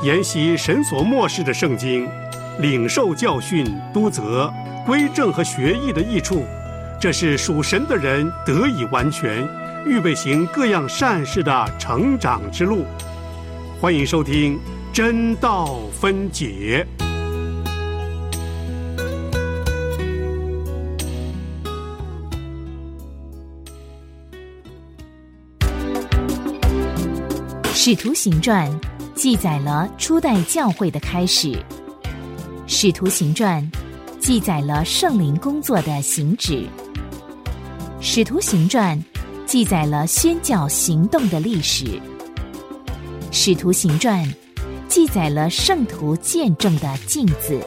研习神所漠视的圣经，领受教训、督责、归正和学艺的益处，这是属神的人得以完全，预备行各样善事的成长之路。欢迎收听《真道分解》。使徒行传记载了初代教会的开始，使徒行传记载了圣灵工作的行止，使徒行传记载了宣教行动的历史，使徒行传记载了圣徒见证的镜子。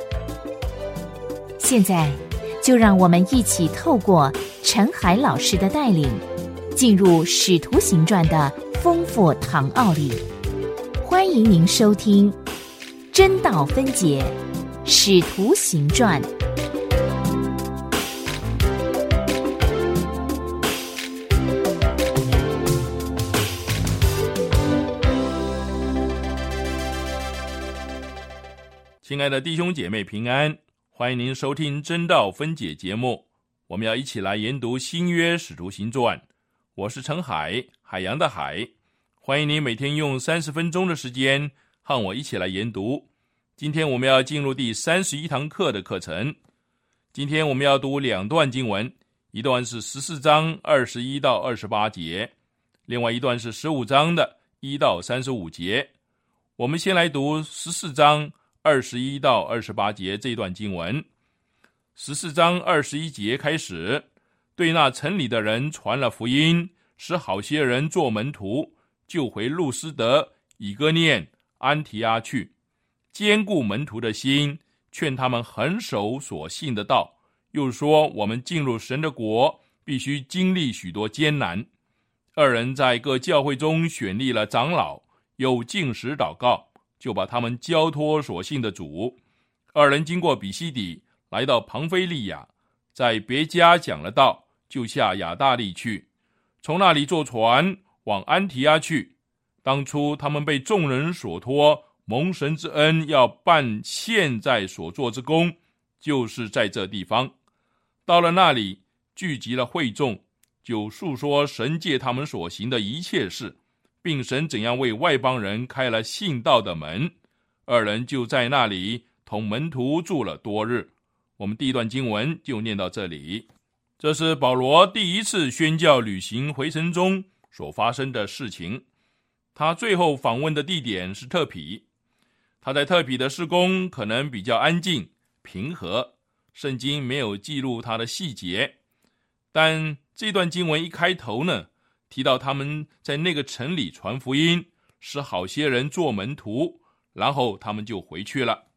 现在，就让我们一起透过陈海老师的带领，进入使徒行传的。丰富堂奥里，欢迎您收听《真道分解使徒行传》。亲爱的弟兄姐妹平安，欢迎您收听《真道分解》节目。我们要一起来研读新约使徒行传。我是陈海，海洋的海。欢迎您每天用三十分钟的时间和我一起来研读。今天我们要进入第三十一堂课的课程。今天我们要读两段经文，一段是十四章二十一到二十八节，另外一段是十五章的一到三十五节。我们先来读十四章二十一到二十八节这段经文。十四章二十一节开始。对那城里的人传了福音，使好些人做门徒，就回路斯德、以哥念、安提阿去，兼顾门徒的心，劝他们恒守所信的道。又说：我们进入神的国，必须经历许多艰难。二人在各教会中选立了长老，又进食祷告，就把他们交托所信的主。二人经过比西底，来到庞菲利亚，在别家讲了道。就下亚大利去，从那里坐船往安提阿去。当初他们被众人所托，蒙神之恩，要办现在所做之功，就是在这地方。到了那里，聚集了会众，就述说神借他们所行的一切事，并神怎样为外邦人开了信道的门。二人就在那里同门徒住了多日。我们第一段经文就念到这里。这是保罗第一次宣教旅行回程中所发生的事情。他最后访问的地点是特皮。他在特皮的施工可能比较安静平和，圣经没有记录他的细节。但这段经文一开头呢，提到他们在那个城里传福音，使好些人做门徒，然后他们就回去了。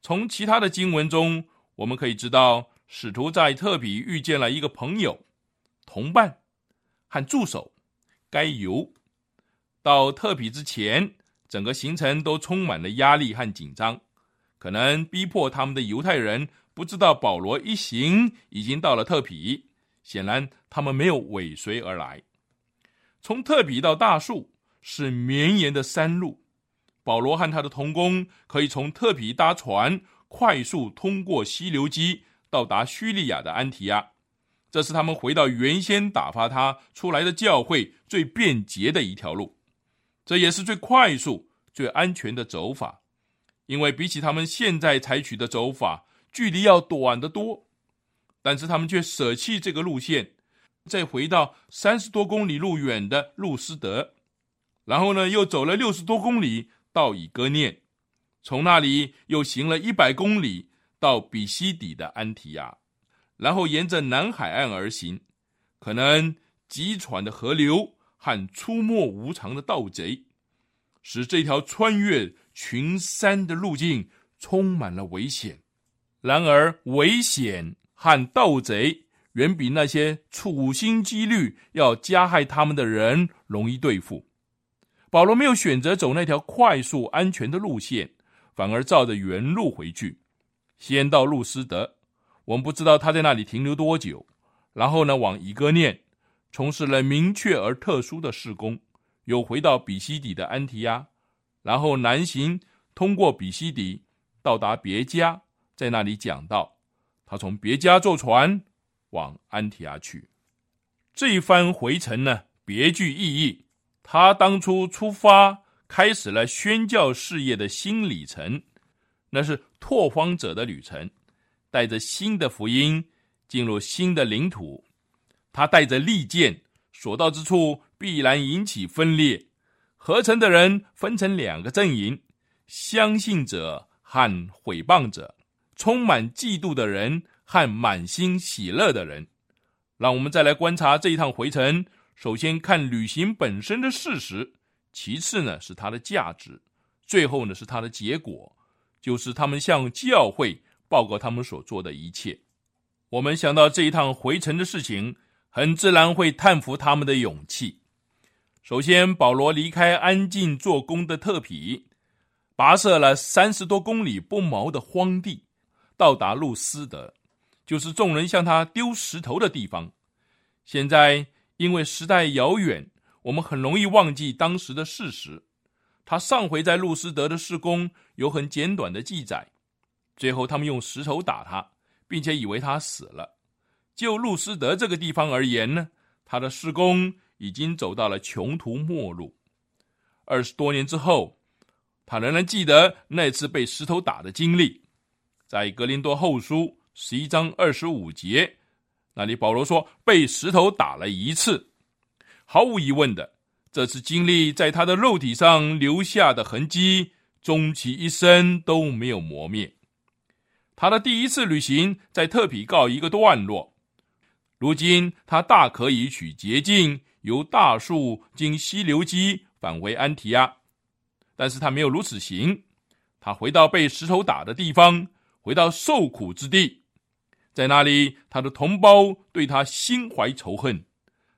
从其他的经文中，我们可以知道。使徒在特比遇见了一个朋友、同伴和助手该由。到特比之前，整个行程都充满了压力和紧张，可能逼迫他们的犹太人不知道保罗一行已经到了特比。显然，他们没有尾随而来。从特比到大树是绵延的山路，保罗和他的同工可以从特比搭船，快速通过溪流机。到达叙利亚的安提亚，这是他们回到原先打发他出来的教会最便捷的一条路，这也是最快速、最安全的走法。因为比起他们现在采取的走法，距离要短得多。但是他们却舍弃这个路线，再回到三十多公里路远的路斯德，然后呢，又走了六十多公里到以哥念，从那里又行了一百公里。到比西底的安提亚，然后沿着南海岸而行，可能急喘的河流和出没无常的盗贼，使这条穿越群山的路径充满了危险。然而，危险和盗贼远比那些处心积虑要加害他们的人容易对付。保罗没有选择走那条快速安全的路线，反而照着原路回去。先到路斯德，我们不知道他在那里停留多久。然后呢，往以哥念，从事了明确而特殊的事工，又回到比西底的安提亚，然后南行，通过比西底到达别家，在那里讲道。他从别家坐船往安提亚去。这一番回程呢，别具意义。他当初出发，开始了宣教事业的新里程，那是拓荒者的旅程，带着新的福音进入新的领土。他带着利剑，所到之处必然引起分裂。合成的人分成两个阵营：相信者和毁谤者，充满嫉妒的人和满心喜乐的人。让我们再来观察这一趟回程。首先看旅行本身的事实，其次呢是它的价值，最后呢是它的结果，就是他们向教会报告他们所做的一切。我们想到这一趟回程的事情，很自然会叹服他们的勇气。首先，保罗离开安静做工的特匹，跋涉了三十多公里不毛的荒地，到达路斯德，就是众人向他丢石头的地方。现在。因为时代遥远，我们很容易忘记当时的事实。他上回在路斯德的施工有很简短的记载，最后他们用石头打他，并且以为他死了。就路斯德这个地方而言呢，他的施工已经走到了穷途末路。二十多年之后，他仍然记得那次被石头打的经历，在格林多后书十一章二十五节。那里保罗说被石头打了一次，毫无疑问的，这次经历在他的肉体上留下的痕迹，终其一生都没有磨灭。他的第一次旅行在特比告一个段落，如今他大可以取捷径，由大树经溪流基返回安提亚，但是他没有如此行，他回到被石头打的地方，回到受苦之地。在那里，他的同胞对他心怀仇恨，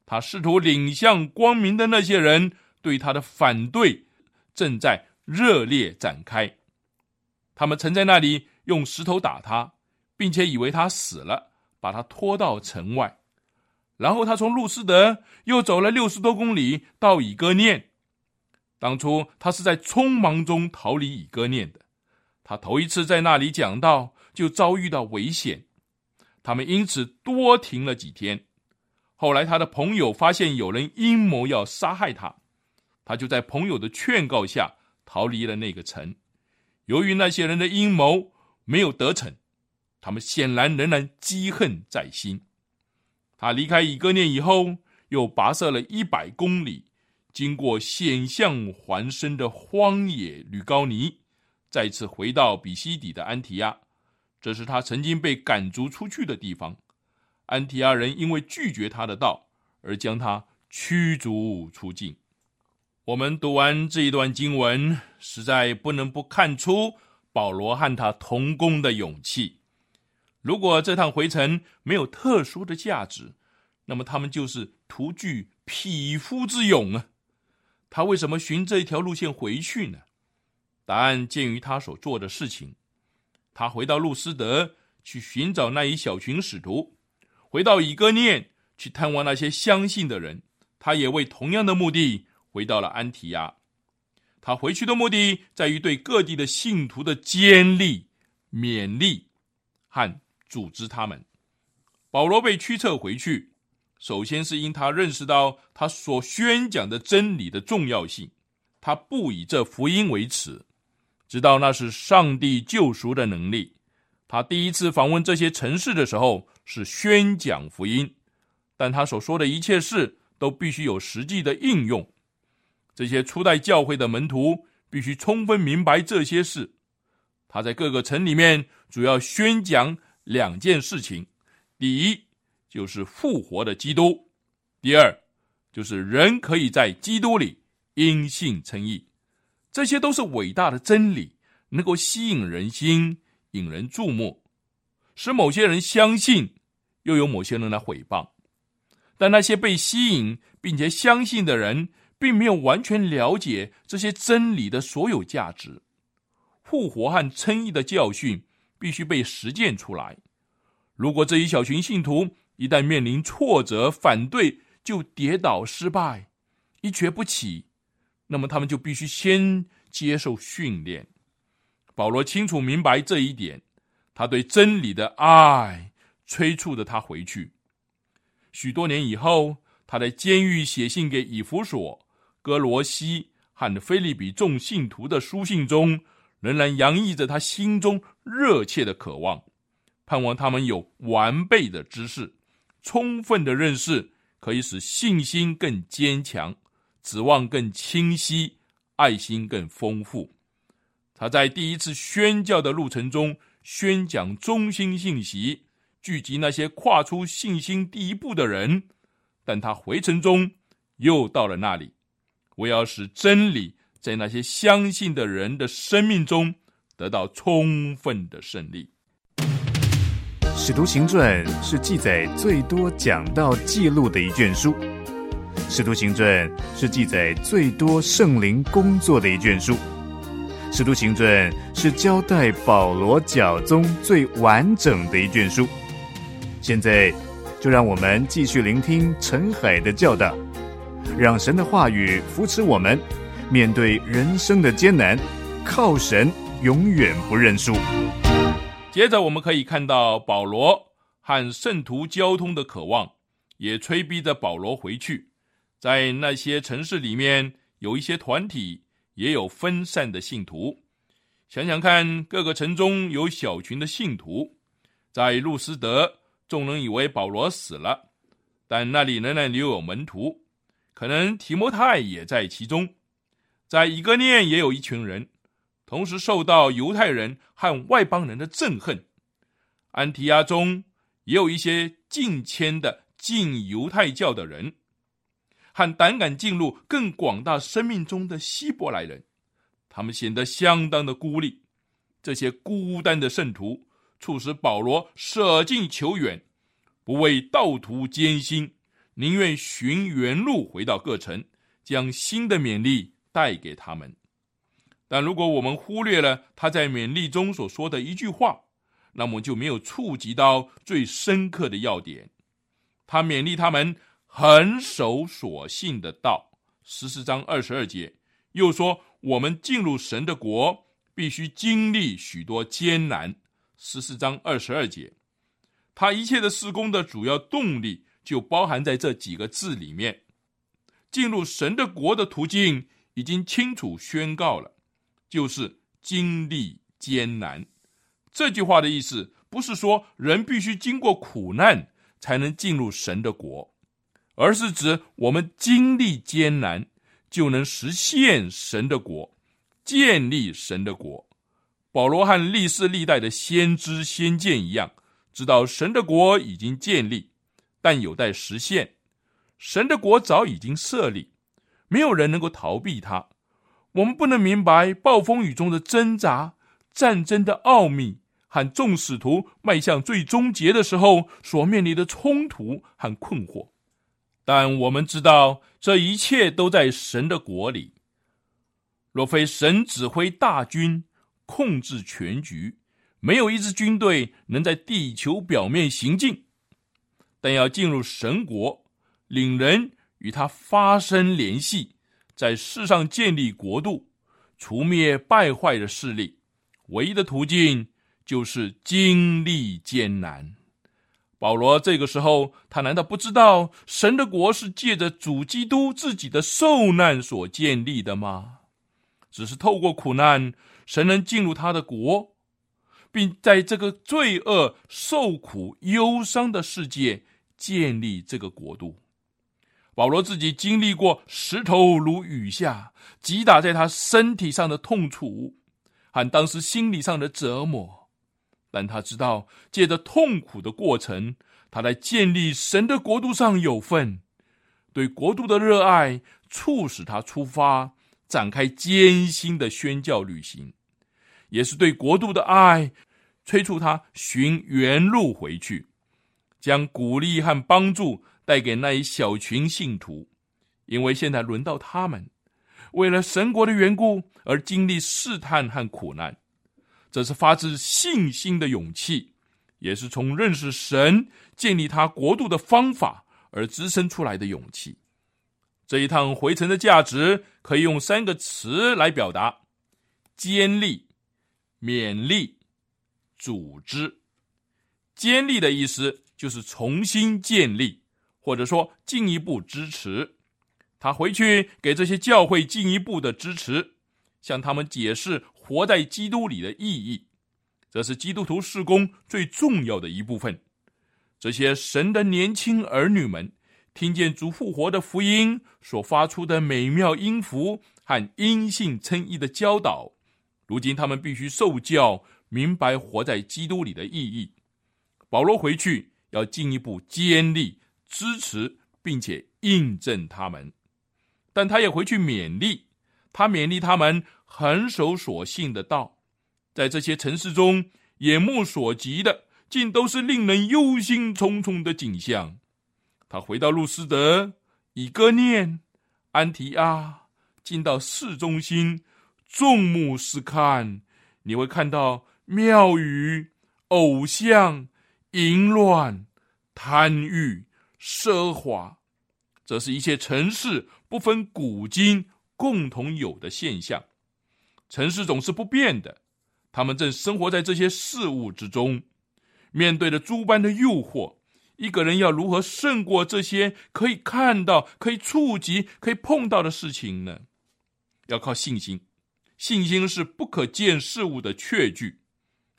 他试图领向光明的那些人对他的反对正在热烈展开。他们曾在那里用石头打他，并且以为他死了，把他拖到城外。然后他从路斯德又走了六十多公里到以哥念。当初他是在匆忙中逃离以哥念的，他头一次在那里讲道，就遭遇到危险。他们因此多停了几天。后来，他的朋友发现有人阴谋要杀害他，他就在朋友的劝告下逃离了那个城。由于那些人的阴谋没有得逞，他们显然仍然积恨在心。他离开以哥念以后，又跋涉了一百公里，经过险象环生的荒野吕高尼，再次回到比西底的安提亚。这是他曾经被赶逐出去的地方。安提亚人因为拒绝他的道，而将他驱逐出境。我们读完这一段经文，实在不能不看出保罗和他同工的勇气。如果这趟回程没有特殊的价值，那么他们就是徒具匹夫之勇啊！他为什么寻这一条路线回去呢？答案见于他所做的事情。他回到路斯德去寻找那一小群使徒，回到以哥念去探望那些相信的人。他也为同样的目的回到了安提亚。他回去的目的在于对各地的信徒的坚立、勉励和组织他们。保罗被驱策回去，首先是因他认识到他所宣讲的真理的重要性，他不以这福音为耻。知道那是上帝救赎的能力。他第一次访问这些城市的时候是宣讲福音，但他所说的一切事都必须有实际的应用。这些初代教会的门徒必须充分明白这些事。他在各个城里面主要宣讲两件事情：第一就是复活的基督；第二就是人可以在基督里因信称义。这些都是伟大的真理，能够吸引人心、引人注目，使某些人相信，又有某些人来毁谤。但那些被吸引并且相信的人，并没有完全了解这些真理的所有价值。复活和称义的教训必须被实践出来。如果这一小群信徒一旦面临挫折、反对，就跌倒、失败，一蹶不起。那么他们就必须先接受训练，保罗清楚明白这一点，他对真理的爱催促着他回去。许多年以后，他在监狱写信给以弗所、哥罗西和菲利比众信徒的书信中，仍然洋溢着他心中热切的渴望，盼望他们有完备的知识，充分的认识，可以使信心更坚强，指望更清晰，爱心更丰富。他在第一次宣教的路程中，宣讲中心信息，聚集那些跨出信心第一步的人。但他回程中又到了那里，我要使真理在那些相信的人的生命中得到充分的胜利。《使徒行传》是记载最多讲道记录的一卷书，《使徒行传》是记载最多圣灵工作的一卷书。《使徒行传》是交代保罗教宗最完整的一卷书。现在，就让我们继续聆听陈海的教导，让神的话语扶持我们，面对人生的艰难，靠神永远不认输。接着，我们可以看到保罗和圣徒交通的渴望，也催逼着保罗回去。在那些城市里面，有一些团体。也有分散的信徒，想想看，各个城中有小群的信徒。在路斯德，众人以为保罗死了，但那里仍然留有门徒，可能提摩太也在其中。在以哥念也有一群人，同时受到犹太人和外邦人的憎恨。安提亚中也有一些近迁的进犹太教的人。和胆敢进入更广大生命中的希伯来人，他们显得相当的孤立。这些孤单的圣徒促使保罗舍近求远，不为道途艰辛，宁愿寻原路回到各城，将新的勉励带给他们。但如果我们忽略了他在勉励中所说的一句话，那么就没有触及到最深刻的要点。他勉励他们。恒守所信的道，十四章二十二节又说，我们进入神的国，必须经历许多艰难。十四章二十二节，他一切的施工的主要动力就包含在这几个字里面。进入神的国的途径已经清楚宣告了，就是经历艰难。这句话的意思不是说人必须经过苦难才能进入神的国。而是指我们经历艰难，就能实现神的国，建立神的国。保罗和历世历代的先知先见一样，知道神的国已经建立，但有待实现。神的国早已经设立，没有人能够逃避它。我们不能明白暴风雨中的挣扎、战争的奥秘，和众使徒迈向最终结的时候所面临的冲突和困惑。但我们知道，这一切都在神的国里。若非神指挥大军，控制全局，没有一支军队能在地球表面行进。但要进入神国，领人与他发生联系，在世上建立国度，除灭败坏的势力，唯一的途径就是经历艰难。保罗这个时候，他难道不知道神的国是借着主基督自己的受难所建立的吗？只是透过苦难，神能进入他的国，并在这个罪恶、受苦、忧伤的世界建立这个国度。保罗自己经历过石头如雨下击打在他身体上的痛楚，和当时心理上的折磨。但他知道，借着痛苦的过程，他在建立神的国度上有份。对国度的热爱促使他出发，展开艰辛的宣教旅行，也是对国度的爱催促他寻原路回去，将鼓励和帮助带给那一小群信徒。因为现在轮到他们，为了神国的缘故而经历试探和苦难。这是发自信心的勇气，也是从认识神、建立他国度的方法而滋生出来的勇气。这一趟回程的价值可以用三个词来表达：坚立、勉励、组织。坚立的意思就是重新建立，或者说进一步支持。他回去给这些教会进一步的支持，向他们解释活在基督里的意义。这是基督徒事工最重要的一部分。这些神的年轻儿女们听见主复活的福音所发出的美妙音符和音信称义的教导，如今他们必须受教，明白活在基督里的意义。保罗回去要进一步坚立、支持，并且印证他们，但他也回去勉励，他勉励他们恒守所信的道，在这些城市中，眼目所及的竟都是令人忧心忡忡的景象。他回到路斯德、以哥念、安提阿，进到市中心，众目四看，你会看到庙宇、偶像。淫乱、贪欲、奢华，这是一些城市不分古今共同有的现象。城市总是不变的，他们正生活在这些事物之中，面对着诸般的诱惑。一个人要如何胜过这些可以看到、可以触及、可以碰到的事情呢？要靠信心。信心是不可见事物的确据，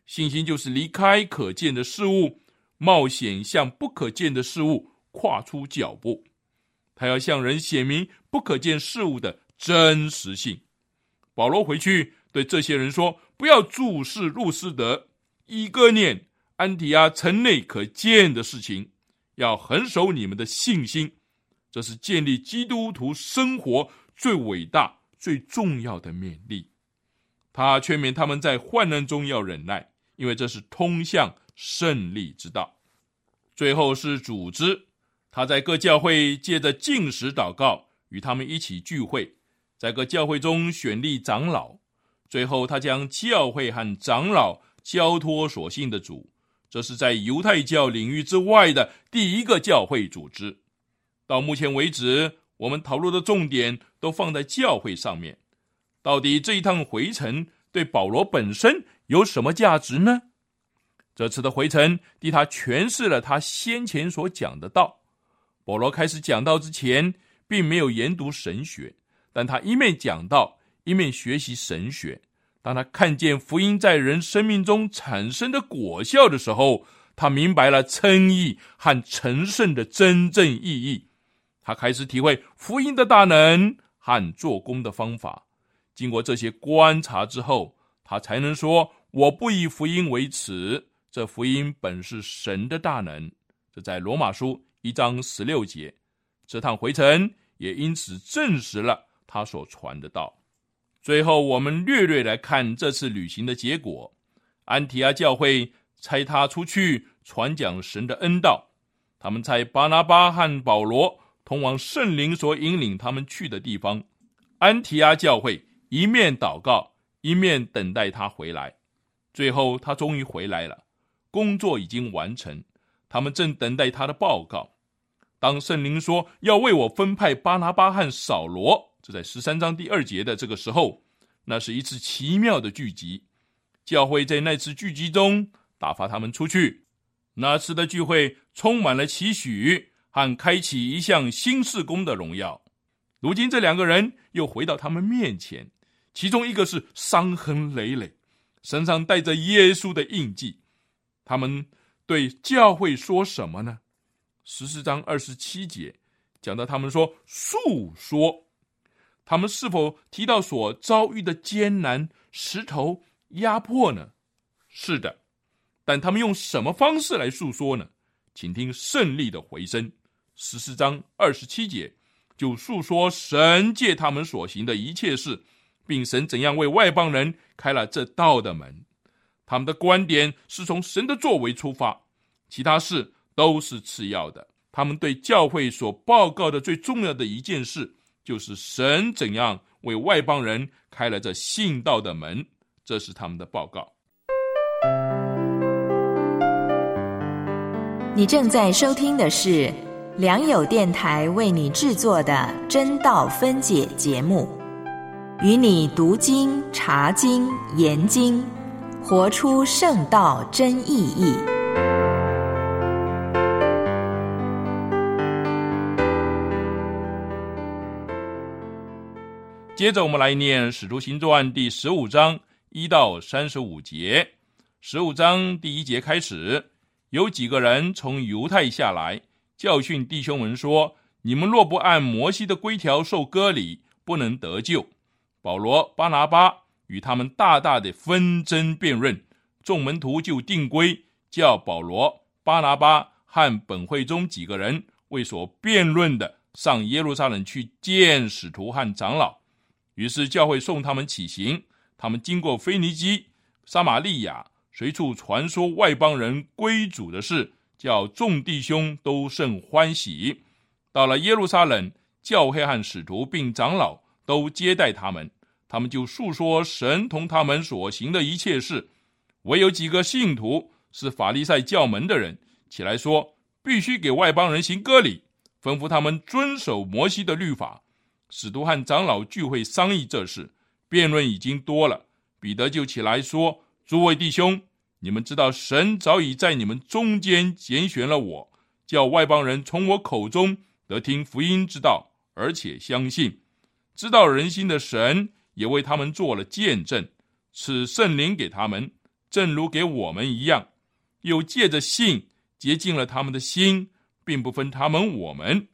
信心就是离开可见的事物。冒险向不可见的事物跨出脚步，他要向人显明不可见事物的真实性。保罗回去对这些人说：“不要注视路斯德、伊哥念、安提阿城内可见的事情，要恒守你们的信心。这是建立基督徒生活最伟大、最重要的勉励。”他劝勉他们在患难中要忍耐，因为这是通向。胜利之道，最后是组织。他在各教会借着进食祷告，与他们一起聚会，在各教会中选立长老。最后，他将教会和长老交托所信的主。这是在犹太教领域之外的第一个教会组织。到目前为止，我们讨论的重点都放在教会上面。到底这一趟回程对保罗本身有什么价值呢？这次的回程替他诠释了他先前所讲的道。保罗开始讲道之前，并没有研读神学，但他一面讲道，一面学习神学。当他看见福音在人生命中产生的果效的时候，他明白了称义和成圣的真正意义。他开始体会福音的大能和做工的方法。经过这些观察之后，他才能说：“我不以福音为耻。”这福音本是神的大能，这在罗马书一章十六节。这趟回程也因此证实了他所传的道。最后，我们略略来看这次旅行的结果。安提阿教会差他出去传讲神的恩道。他们差巴拿巴和保罗通往圣灵所引领他们去的地方。安提阿教会一面祷告，一面等待他回来。最后，他终于回来了。工作已经完成，他们正等待他的报告。当圣灵说要为我分派巴拿巴和扫罗，这在十三章第二节的这个时候，那是一次奇妙的聚集。教会在那次聚集中打发他们出去。那次的聚会充满了期许和开启一项新事工的荣耀。如今这两个人又回到他们面前，其中一个是伤痕累累，身上带着耶稣的印记。他们对教会说什么呢？十四章二十七节讲到，他们说诉说，他们是否提到所遭遇的艰难、石头压迫呢？是的，但他们用什么方式来诉说呢？请听胜利的回声。十四章二十七节就诉说神借他们所行的一切事，并神怎样为外邦人开了这道的门。他们的观点是从神的作为出发，其他事都是次要的。他们对教会所报告的最重要的一件事，就是神怎样为外邦人开了这信道的门。这是他们的报告。你正在收听的是良友电台为你制作的真道分解节目，与你读经、查经、研经。活出圣道真意义。接着，我们来念《使徒行传》第十五章一到三十五节。十五章第一节开始，有几个人从犹太下来，教训弟兄们说：“你们若不按摩西的规条受割礼，不能得救。”保罗、巴拿巴与他们大大的纷争辩论，众门徒就定规，叫保罗、巴拿巴和本会中几个人为所辩论的，上耶路撒冷去见使徒和长老。于是教会送他们起行，他们经过腓尼基、撒玛利亚，随处传说外邦人归主的事，叫众弟兄都甚欢喜。到了耶路撒冷，教会和使徒并长老都接待他们，他们就述说神同他们所行的一切事。唯有几个信徒是法利赛教门的人，起来说必须给外邦人行割礼，吩咐他们遵守摩西的律法。使徒和长老聚会商议这事，辩论已经多了。彼得就起来说：“诸位弟兄，你们知道神早已在你们中间拣选了我，叫外邦人从我口中得听福音之道，而且相信。知道人心的神也为他们做了见证，赐圣灵给他们，正如给我们一样。又借着信洁净了他们的心，并不分他们我们。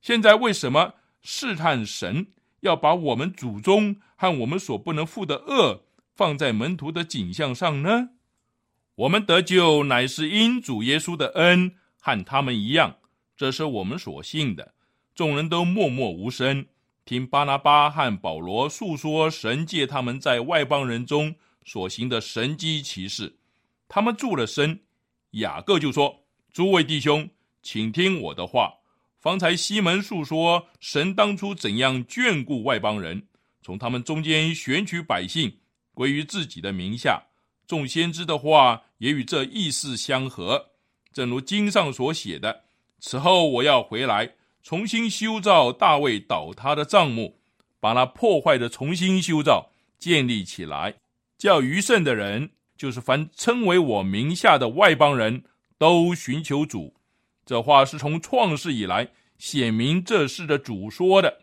现在为什么？”试探神要把我们祖宗和我们所不能负的恶放在门徒的景象上呢？我们得救乃是因主耶稣的恩，和他们一样，这是我们所信的。众人都默默无声，听巴拿巴和保罗诉说神借他们在外邦人中所行的神迹奇事。他们住了身，雅各就说：“诸位弟兄，请听我的话。”方才西门述说神当初怎样眷顾外邦人，从他们中间选取百姓归于自己的名下。众先知的话也与这意思相合，正如经上所写的：“此后我要回来，重新修造大卫倒塌的帐幕，把那破坏的重新修造建立起来，叫余剩的人，就是凡称为我名下的外邦人都寻求主。”这话是从创世以来显明这事的主说的，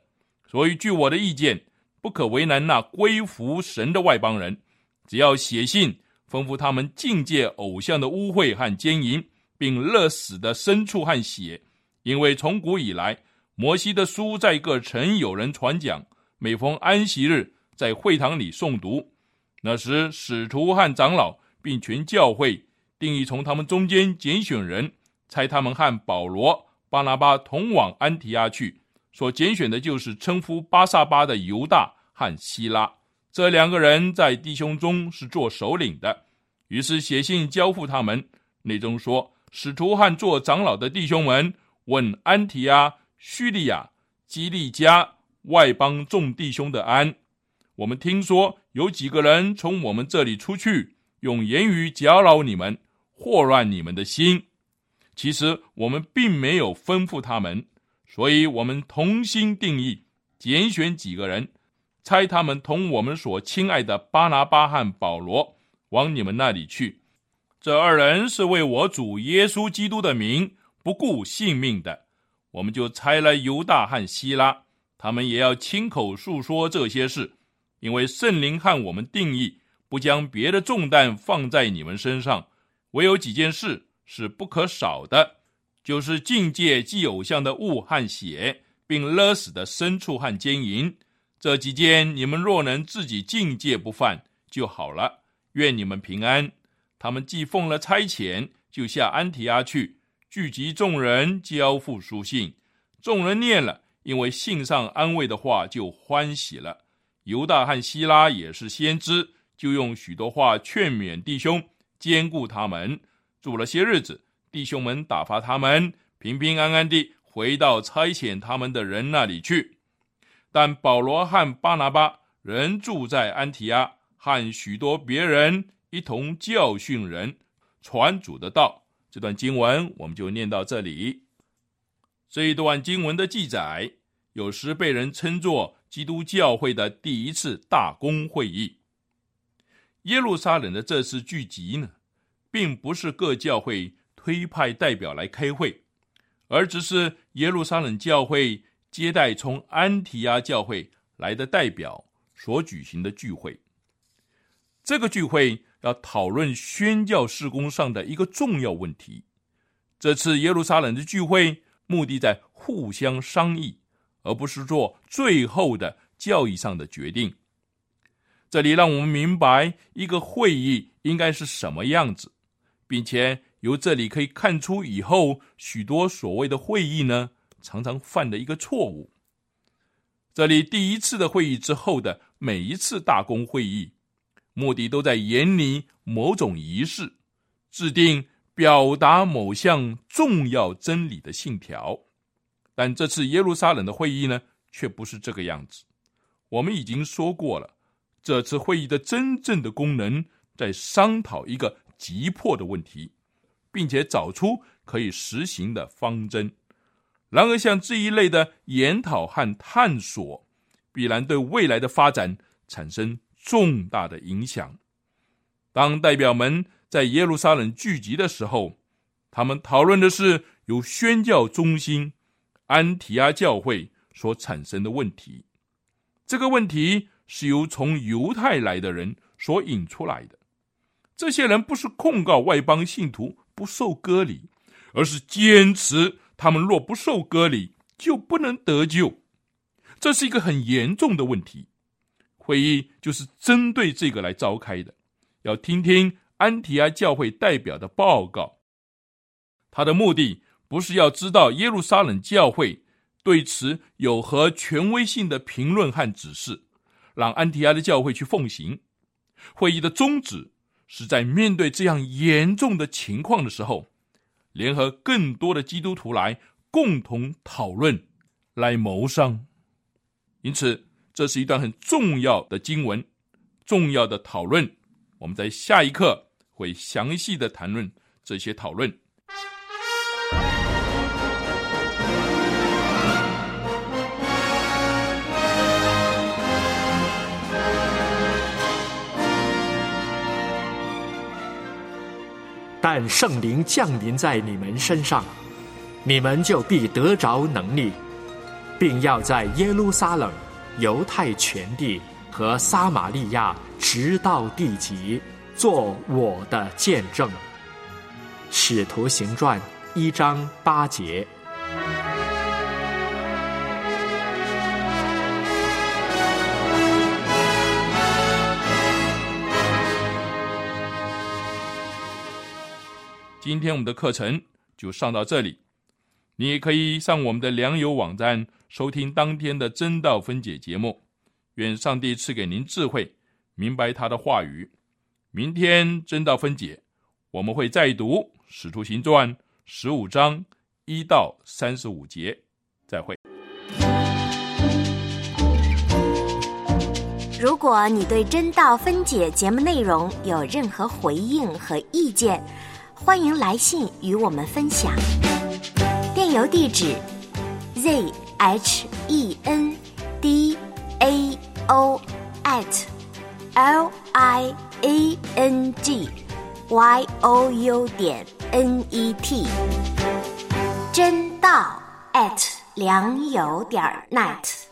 所以据我的意见，不可为难那归服神的外邦人，只要写信吩咐他们境界偶像的污秽和奸淫，并勒死的牲畜和血。因为从古以来，摩西的书在各城有人传讲，每逢安息日在会堂里诵读。那时使徒和长老并全教会定义从他们中间拣选人。差他们和保罗、巴拿巴同往安提阿去，所拣选的就是称呼巴萨巴的犹大和希拉这两个人，在弟兄中是做首领的。于是写信交付他们，内中说：使徒和做长老的弟兄们，问安提阿、叙利亚、基利加外邦众弟兄的安。我们听说有几个人从我们这里出去，用言语搅扰你们，祸乱你们的心。其实我们并没有吩咐他们，所以我们同心定义，拣选几个人，差他们同我们所亲爱的巴拿巴和保罗往你们那里去。这二人是为我主耶稣基督的名不顾性命的。我们就差了犹大和希拉，他们也要亲口述说这些事，因为圣灵和我们定义，不将别的重担放在你们身上，唯有几件事。是不可少的，就是境界祭偶像的物和血，并勒死的牲畜和奸淫。这几件你们若能自己境界不犯就好了。愿你们平安。他们既奉了差遣，就下安提阿去，聚集众人，交付书信。众人念了，因为信上安慰的话，就欢喜了。犹大和希拉也是先知，就用许多话劝勉弟兄，兼顾他们。住了些日子，弟兄们打发他们平平安安地回到差遣他们的人那里去。但保罗和巴拿巴仍住在安提阿，和许多别人一同教训人，传主的道。这段经文我们就念到这里。这一段经文的记载，有时被人称作基督教会的第一次大公会议。耶路撒冷的这次聚集呢，并不是各教会推派代表来开会，而只是耶路撒冷教会接待从安提阿教会来的代表所举行的聚会。这个聚会要讨论宣教事工上的一个重要问题。这次耶路撒冷的聚会目的在互相商议，而不是做最后的教义上的决定。这里让我们明白一个会议应该是什么样子，并且由这里可以看出以后许多所谓的会议呢，常常犯的一个错误。这里第一次的会议之后的每一次大公会议，目的都在研拟某种仪式，制定表达某项重要真理的信条。但这次耶路撒冷的会议呢，却不是这个样子。我们已经说过了。这次会议的真正的功能，在商讨一个急迫的问题，并且找出可以实行的方针。然而，像这一类的研讨和探索，必然对未来的发展产生重大的影响。当代表们在耶路撒冷聚集的时候，他们讨论的是由宣教中心安提阿教会所产生的问题。这个问题。是由从犹太来的人所引出来的。这些人不是控告外邦信徒不受割礼，而是坚持他们若不受割礼就不能得救。这是一个很严重的问题。会议就是针对这个来召开的，要听听安提阿教会代表的报告。他的目的不是要知道耶路撒冷教会对此有何权威性的评论和指示。让安提阿的教会去奉行会议的宗旨，是在面对这样严重的情况的时候，联合更多的基督徒来共同讨论，来谋商。因此，这是一段很重要的经文，重要的讨论。我们在下一课会详细的谈论这些讨论。但圣灵降临在你们身上，你们就必得着能力，并要在耶路撒冷、犹太全地和撒玛利亚直到地极，做我的见证。使徒行传一章八节。今天我们的课程就上到这里，你也可以上我们的良友网站收听当天的真道分解节目。愿上帝赐给您智慧，明白他的话语。明天真道分解，我们会再读《使徒行传》十五章一到三十五节。再会。如果你对真道分解节目内容有任何回应和意见，欢迎来信与我们分享，电邮地址：z h e n d a o at l i a n g y o u 点 n e t，真道 at 良友点 net。